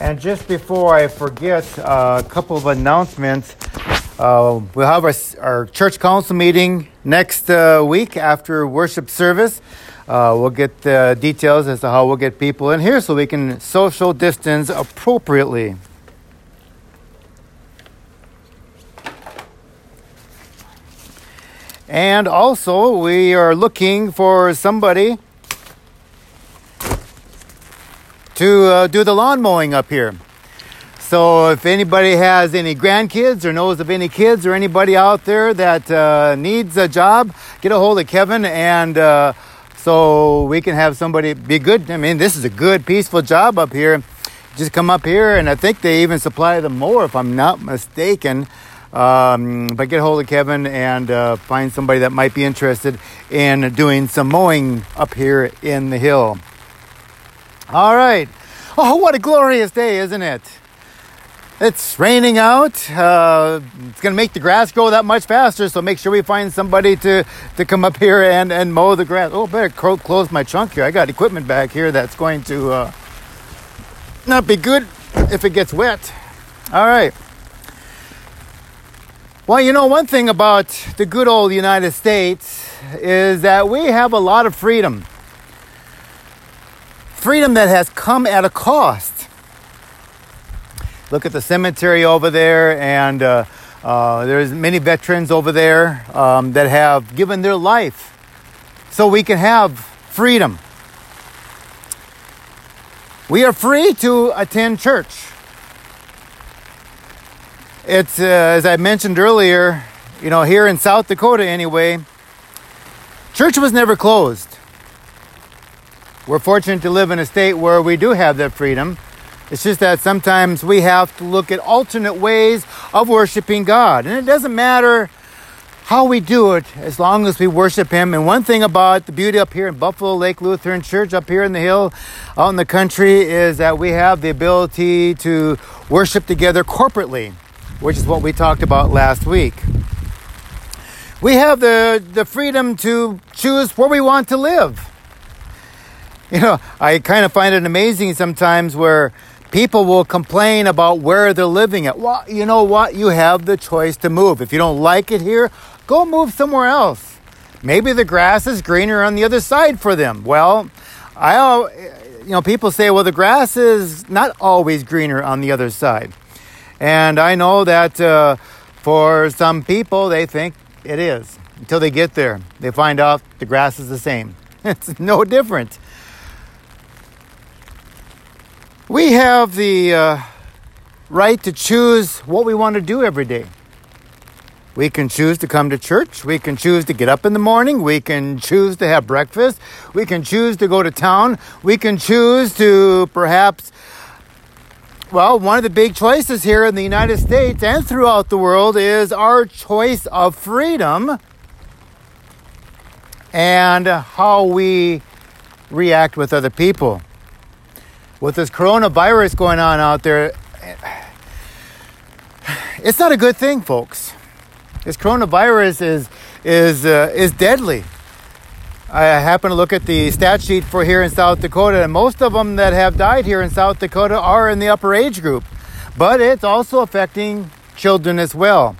And just before I forget, uh, a couple of announcements. Uh, we'll have our, our church council meeting next uh, week after worship service. Uh, we'll get the details as to how we'll get people in here so we can social distance appropriately. And also, we are looking for somebody to uh, do the lawn mowing up here. So, if anybody has any grandkids or knows of any kids or anybody out there that uh, needs a job, get a hold of Kevin and uh, so we can have somebody be good. I mean, this is a good, peaceful job up here. Just come up here, and I think they even supply the mower, if I'm not mistaken. Um, but get a hold of Kevin and uh, find somebody that might be interested in doing some mowing up here in the hill. All right. Oh, what a glorious day, isn't it? It's raining out. Uh, it's going to make the grass grow that much faster, so make sure we find somebody to, to come up here and, and mow the grass. Oh, better close my trunk here. I got equipment back here that's going to uh, not be good if it gets wet. All right. Well, you know, one thing about the good old United States is that we have a lot of freedom. Freedom that has come at a cost. Look at the cemetery over there, and uh, uh, there's many veterans over there um, that have given their life so we can have freedom. We are free to attend church. It's, uh, as I mentioned earlier, you know, here in South Dakota anyway, church was never closed. We're fortunate to live in a state where we do have that freedom. It's just that sometimes we have to look at alternate ways of worshiping God. And it doesn't matter how we do it as long as we worship Him. And one thing about the beauty up here in Buffalo Lake Lutheran Church, up here in the hill, out in the country, is that we have the ability to worship together corporately which is what we talked about last week. We have the, the freedom to choose where we want to live. You know, I kind of find it amazing sometimes where people will complain about where they're living at. Well, you know what? You have the choice to move. If you don't like it here, go move somewhere else. Maybe the grass is greener on the other side for them. Well, I, you know, people say, well, the grass is not always greener on the other side. And I know that uh, for some people, they think it is. Until they get there, they find out the grass is the same. It's no different. We have the uh, right to choose what we want to do every day. We can choose to come to church. We can choose to get up in the morning. We can choose to have breakfast. We can choose to go to town. We can choose to perhaps well, one of the big choices here in the United States and throughout the world is our choice of freedom and how we react with other people. With this coronavirus going on out there, it's not a good thing, folks. This coronavirus is is uh, is deadly. I happen to look at the stat sheet for here in South Dakota, and most of them that have died here in South Dakota are in the upper age group. But it's also affecting children as well.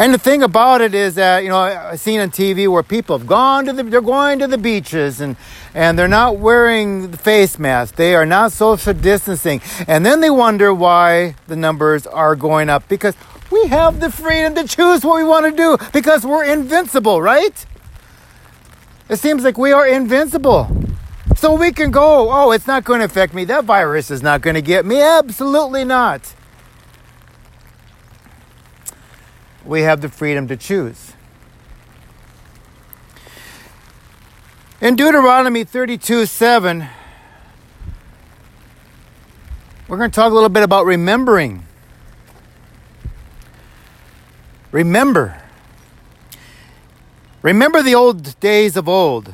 And the thing about it is that, you know, I've seen on TV where people have gone to the, they're going to the beaches and, and they're not wearing the face masks. They are not social distancing. And then they wonder why the numbers are going up because we have the freedom to choose what we want to do because we're invincible, right? It seems like we are invincible. So we can go, oh, it's not going to affect me. That virus is not going to get me. Absolutely not. We have the freedom to choose. In Deuteronomy 32 7, we're going to talk a little bit about remembering. Remember. Remember the old days of old.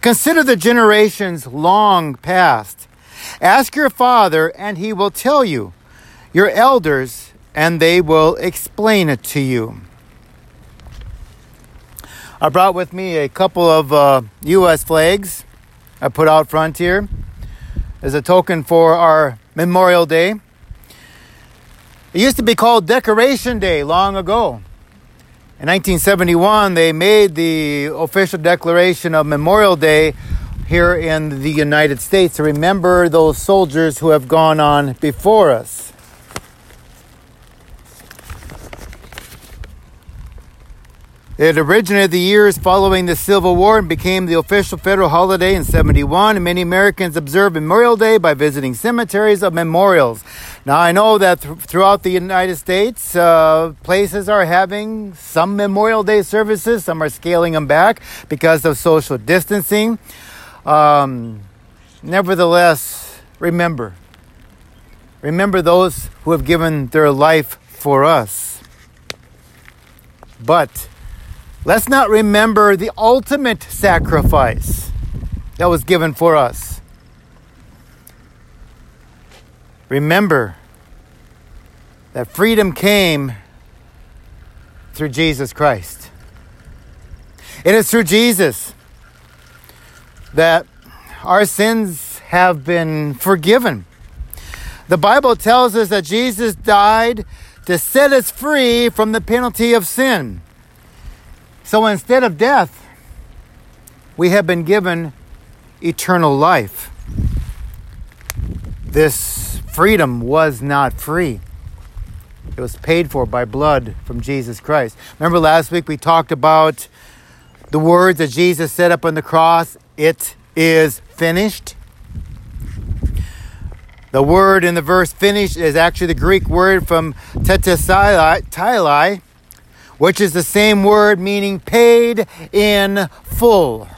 Consider the generations long past. Ask your father, and he will tell you, your elders, and they will explain it to you. I brought with me a couple of uh, U.S. flags I put out front here as a token for our Memorial Day. It used to be called Decoration Day long ago. In 1971, they made the official declaration of Memorial Day here in the United States to remember those soldiers who have gone on before us. It originated the years following the Civil War and became the official federal holiday in 71. Many Americans observe Memorial Day by visiting cemeteries of memorials. Now, I know that th- throughout the United States, uh, places are having some Memorial Day services, some are scaling them back because of social distancing. Um, nevertheless, remember. Remember those who have given their life for us. But let's not remember the ultimate sacrifice that was given for us. Remember that freedom came through Jesus Christ. It is through Jesus that our sins have been forgiven. The Bible tells us that Jesus died to set us free from the penalty of sin. So instead of death, we have been given eternal life. This freedom was not free. It was paid for by blood from Jesus Christ. Remember last week we talked about the words that Jesus said up on the cross it is finished. The word in the verse finished is actually the Greek word from tetelestai, which is the same word meaning paid in full.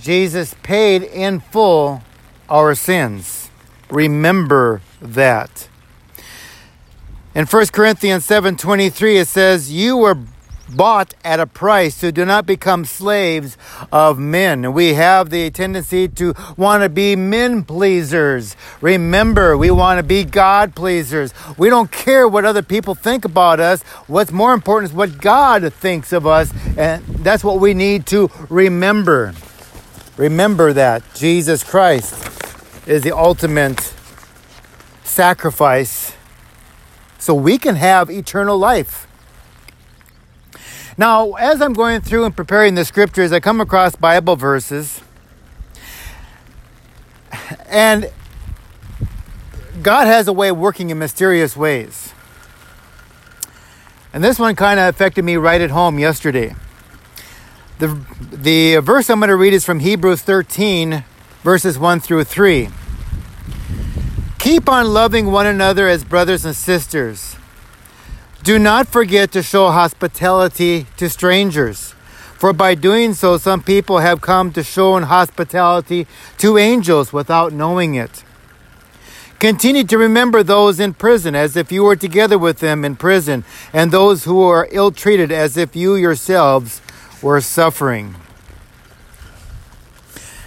Jesus paid in full our sins. Remember that. In 1 Corinthians 7:23 it says, "You were bought at a price, so do not become slaves of men. We have the tendency to want to be men pleasers. Remember, we want to be God pleasers. We don't care what other people think about us. What's more important is what God thinks of us, and that's what we need to remember. Remember that Jesus Christ is the ultimate sacrifice so we can have eternal life. Now, as I'm going through and preparing the scriptures, I come across Bible verses. And God has a way of working in mysterious ways. And this one kind of affected me right at home yesterday. The, the verse I'm going to read is from Hebrews 13, verses 1 through 3. Keep on loving one another as brothers and sisters. Do not forget to show hospitality to strangers, for by doing so, some people have come to show hospitality to angels without knowing it. Continue to remember those in prison as if you were together with them in prison, and those who are ill treated as if you yourselves were suffering.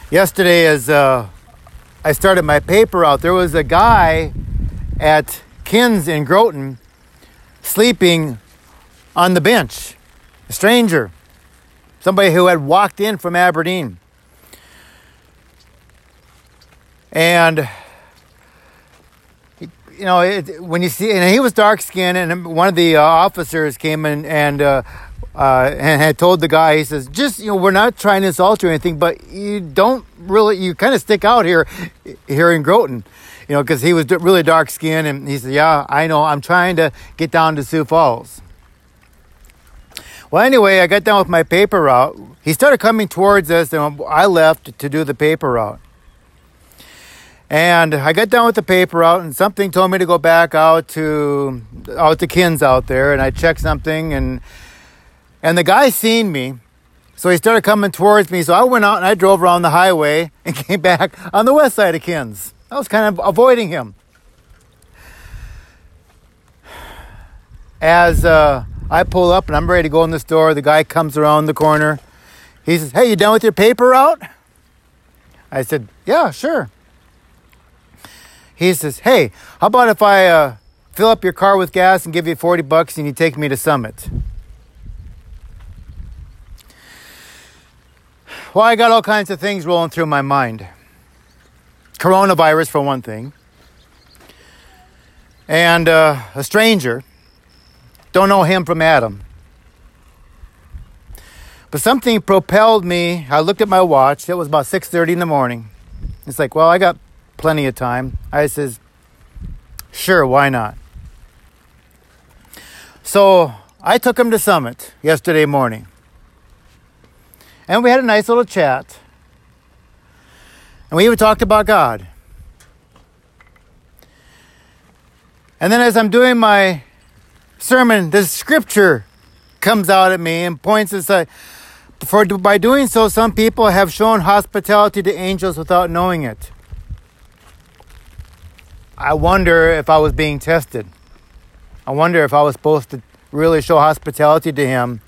Yesterday, as uh, I started my paper out, there was a guy at Kins in Groton sleeping on the bench. A stranger, somebody who had walked in from Aberdeen. And you know, it, when you see, and he was dark skinned, and one of the uh, officers came in and uh, uh, and had told the guy, he says, just you know, we're not trying to insult you or anything, but you don't really, you kind of stick out here, here in Groton you know, because he was really dark skinned and he said, Yeah, I know, I'm trying to get down to Sioux Falls. Well, anyway, I got down with my paper route. He started coming towards us, and I left to do the paper route. And I got down with the paper route, and something told me to go back out to out to Kins out there, and I checked something, and and the guy seen me, so he started coming towards me. So I went out and I drove around the highway and came back on the west side of Kins. I was kind of avoiding him. As uh, I pull up and I'm ready to go in the store, the guy comes around the corner. He says, Hey, you done with your paper route? I said, Yeah, sure. He says, Hey, how about if I uh, fill up your car with gas and give you 40 bucks and you take me to Summit? Well, I got all kinds of things rolling through my mind. Coronavirus, for one thing, and uh, a stranger. Don't know him from Adam. But something propelled me. I looked at my watch. It was about 6:30 in the morning. It's like, well, I got plenty of time. I says, sure, why not? So I took him to Summit yesterday morning. And we had a nice little chat. And we even talked about God. And then as I'm doing my sermon, this scripture comes out at me and points says, for by doing so, some people have shown hospitality to angels without knowing it. I wonder if I was being tested. I wonder if I was supposed to really show hospitality to him.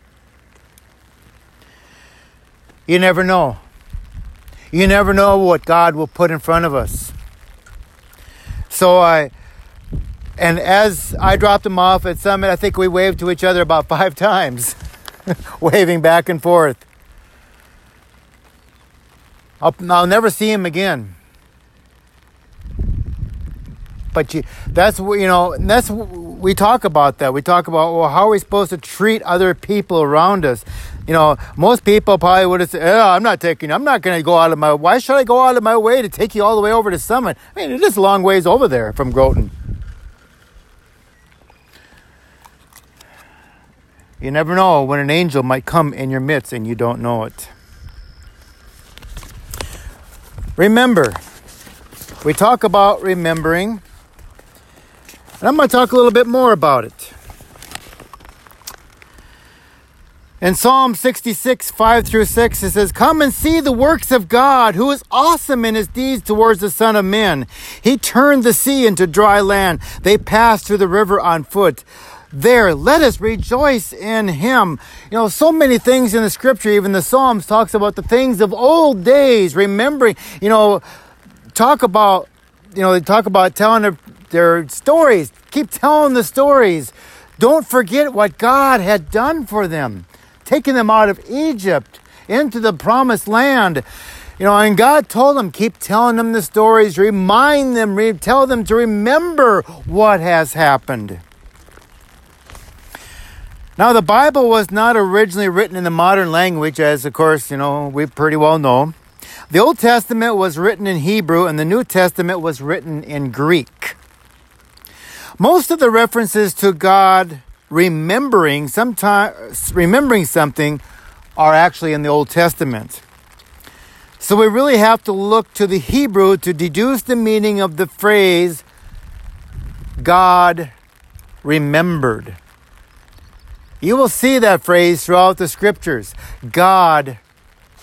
You never know. You never know what God will put in front of us. So I, and as I dropped him off at Summit, I think we waved to each other about five times, waving back and forth. I'll, I'll never see him again. But you, that's you know that's we talk about that. We talk about well, how are we supposed to treat other people around us? You know, most people probably would have said, oh, "I'm not taking. I'm not going to go out of my. Why should I go out of my way to take you all the way over to Summit? I mean, it is a long ways over there from Groton." You never know when an angel might come in your midst and you don't know it. Remember, we talk about remembering, and I'm going to talk a little bit more about it. In Psalm 66, 5 through 6, it says, Come and see the works of God, who is awesome in his deeds towards the Son of Man. He turned the sea into dry land. They passed through the river on foot there. Let us rejoice in him. You know, so many things in the scripture, even the Psalms talks about the things of old days, remembering, you know, talk about, you know, they talk about telling their, their stories. Keep telling the stories. Don't forget what God had done for them, taking them out of Egypt into the promised land. You know, and God told them, keep telling them the stories, remind them, re- tell them to remember what has happened. Now, the Bible was not originally written in the modern language, as of course, you know, we pretty well know. The Old Testament was written in Hebrew and the New Testament was written in Greek. Most of the references to God remembering sometimes remembering something are actually in the Old Testament. So we really have to look to the Hebrew to deduce the meaning of the phrase God remembered. You will see that phrase throughout the scriptures God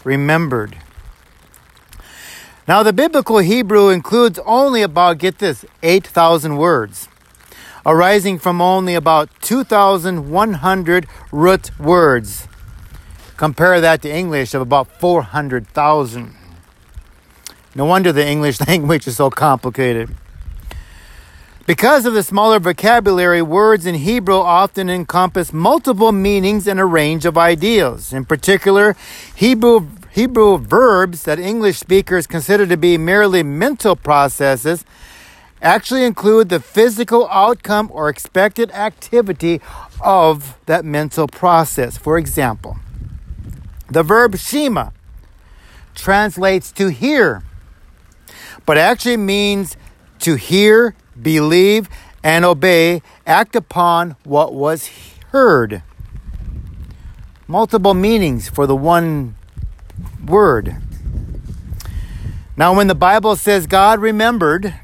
remembered. Now, the biblical Hebrew includes only about, get this, 8,000 words, arising from only about 2,100 root words. Compare that to English of about 400,000. No wonder the English language is so complicated. Because of the smaller vocabulary, words in Hebrew often encompass multiple meanings and a range of ideas. In particular, Hebrew, Hebrew verbs that English speakers consider to be merely mental processes actually include the physical outcome or expected activity of that mental process. For example, the verb shema translates to hear, but actually means to hear believe, and obey, act upon what was heard. Multiple meanings for the one word. Now, when the Bible says God remembered,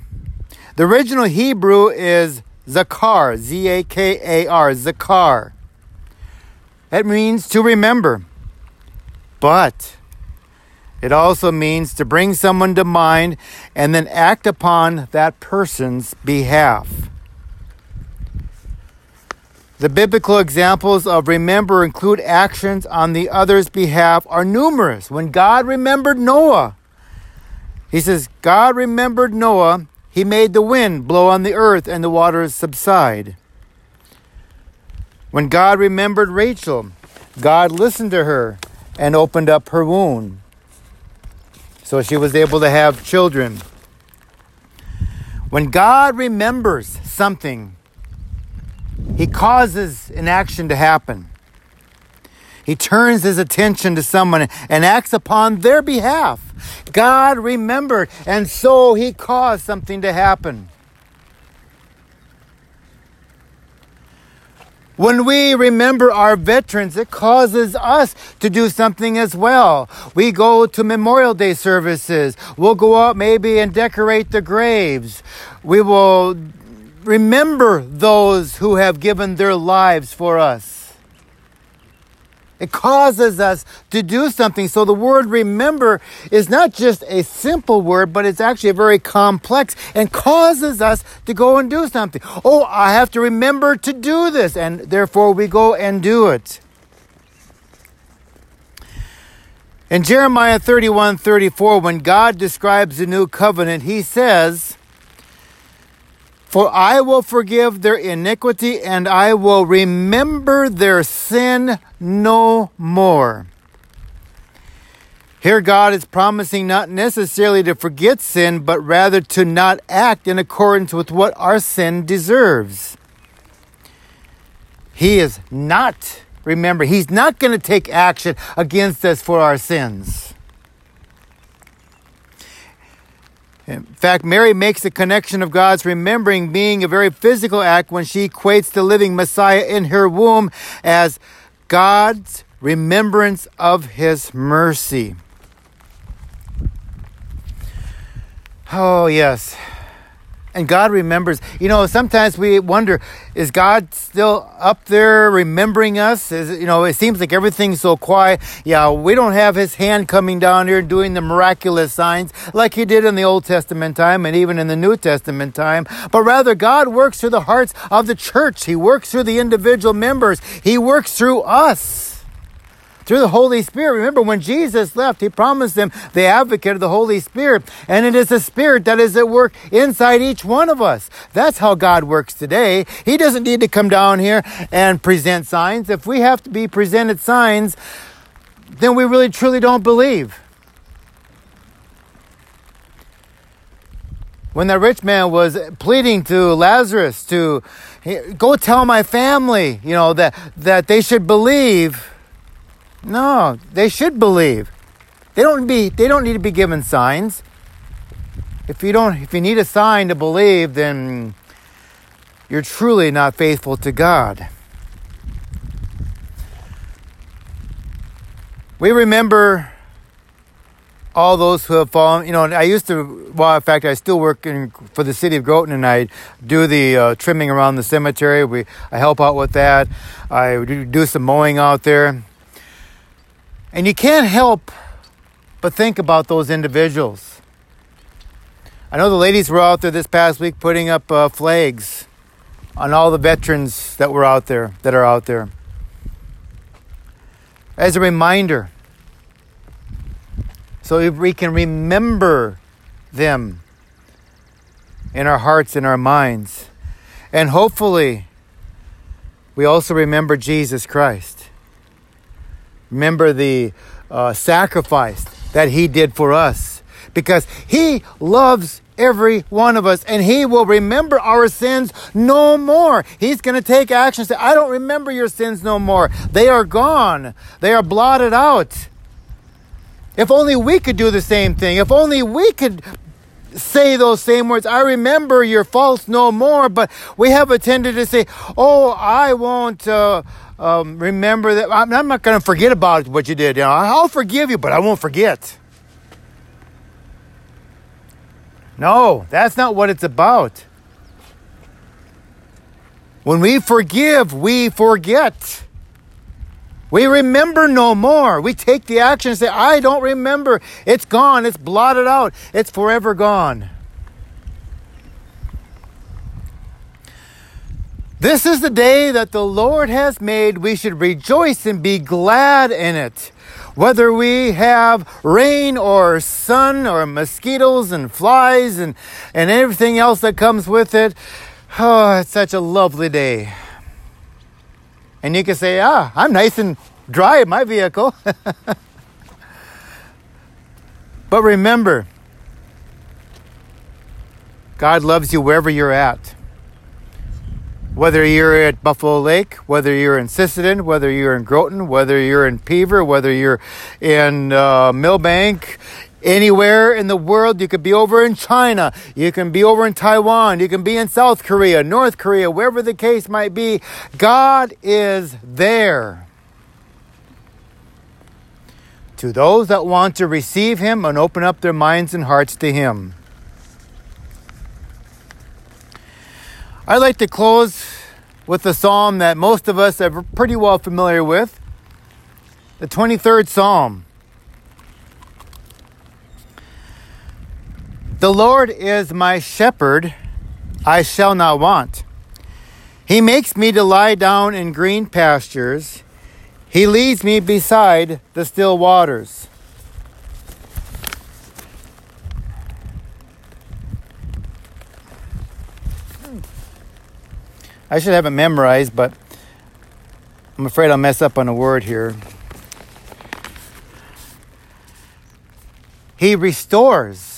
the original Hebrew is zakar, Z A K A R, zakar. It means to remember. But it also means to bring someone to mind and then act upon that person's behalf. The biblical examples of remember include actions on the other's behalf are numerous. When God remembered Noah, he says, God remembered Noah, he made the wind blow on the earth and the waters subside. When God remembered Rachel, God listened to her and opened up her womb. So she was able to have children When God remembers something, He causes an action to happen. He turns his attention to someone and acts upon their behalf. God remembered, and so he caused something to happen. When we remember our veterans, it causes us to do something as well. We go to Memorial Day services. We'll go out maybe and decorate the graves. We will remember those who have given their lives for us. It causes us to do something. So the word remember is not just a simple word, but it's actually a very complex and causes us to go and do something. Oh, I have to remember to do this. And therefore we go and do it. In Jeremiah 31 34, when God describes the new covenant, he says, for I will forgive their iniquity and I will remember their sin no more. Here, God is promising not necessarily to forget sin, but rather to not act in accordance with what our sin deserves. He is not, remember, He's not going to take action against us for our sins. In fact, Mary makes the connection of God's remembering being a very physical act when she equates the living Messiah in her womb as God's remembrance of his mercy. Oh, yes and God remembers. You know, sometimes we wonder, is God still up there remembering us? Is you know, it seems like everything's so quiet. Yeah, we don't have His hand coming down here and doing the miraculous signs like He did in the Old Testament time and even in the New Testament time. But rather, God works through the hearts of the church. He works through the individual members. He works through us through the Holy Spirit. Remember, when Jesus left, He promised them the advocate of the Holy Spirit, and it is the Spirit that is at work inside each one of us. That's how God works today. He doesn't need to come down here and present signs. If we have to be presented signs, then we really truly don't believe. when that rich man was pleading to Lazarus to go tell my family, you know, that, that they should believe, no, they should believe. They don't be they don't need to be given signs. If you don't if you need a sign to believe, then you're truly not faithful to God. We remember all those who have fallen. You know, I used to, well, in fact, I still work in, for the city of Groton and I do the uh, trimming around the cemetery. We, I help out with that. I do some mowing out there. And you can't help but think about those individuals. I know the ladies were out there this past week putting up uh, flags on all the veterans that were out there, that are out there. As a reminder, so we can remember them in our hearts and our minds. And hopefully, we also remember Jesus Christ. Remember the uh, sacrifice that He did for us because He loves every one of us and He will remember our sins no more. He's going to take action say, I don't remember your sins no more. They are gone, they are blotted out. If only we could do the same thing. If only we could say those same words. I remember your faults no more, but we have a tendency to say, Oh, I won't. Uh, um, remember that I'm, I'm not going to forget about what you did. You know, I'll forgive you, but I won't forget. No, that's not what it's about. When we forgive, we forget. We remember no more. We take the action and say, I don't remember. It's gone. It's blotted out. It's forever gone. This is the day that the Lord has made. We should rejoice and be glad in it. Whether we have rain or sun or mosquitoes and flies and, and everything else that comes with it. Oh, it's such a lovely day. And you can say, ah, I'm nice and dry in my vehicle. but remember, God loves you wherever you're at. Whether you're at Buffalo Lake, whether you're in Sisseton, whether you're in Groton, whether you're in Beaver, whether you're in uh, Milbank, anywhere in the world. You could be over in China. You can be over in Taiwan. You can be in South Korea, North Korea, wherever the case might be. God is there. To those that want to receive Him and open up their minds and hearts to Him. I'd like to close with a psalm that most of us are pretty well familiar with the 23rd Psalm. The Lord is my shepherd, I shall not want. He makes me to lie down in green pastures. He leads me beside the still waters. I should have it memorized, but I'm afraid I'll mess up on a word here. He restores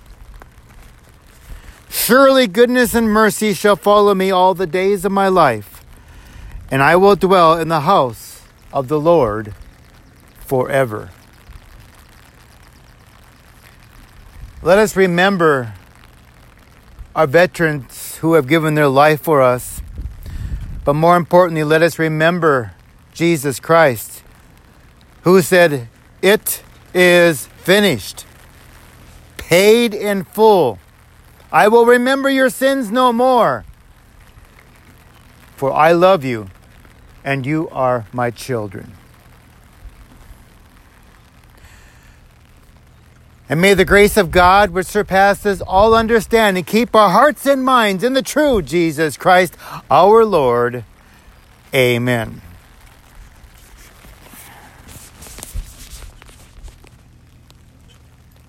Surely goodness and mercy shall follow me all the days of my life, and I will dwell in the house of the Lord forever. Let us remember our veterans who have given their life for us but more importantly, let us remember Jesus Christ, who said, It is finished, paid in full. I will remember your sins no more. For I love you, and you are my children. And may the grace of God, which surpasses all understanding, keep our hearts and minds in the true Jesus Christ, our Lord. Amen.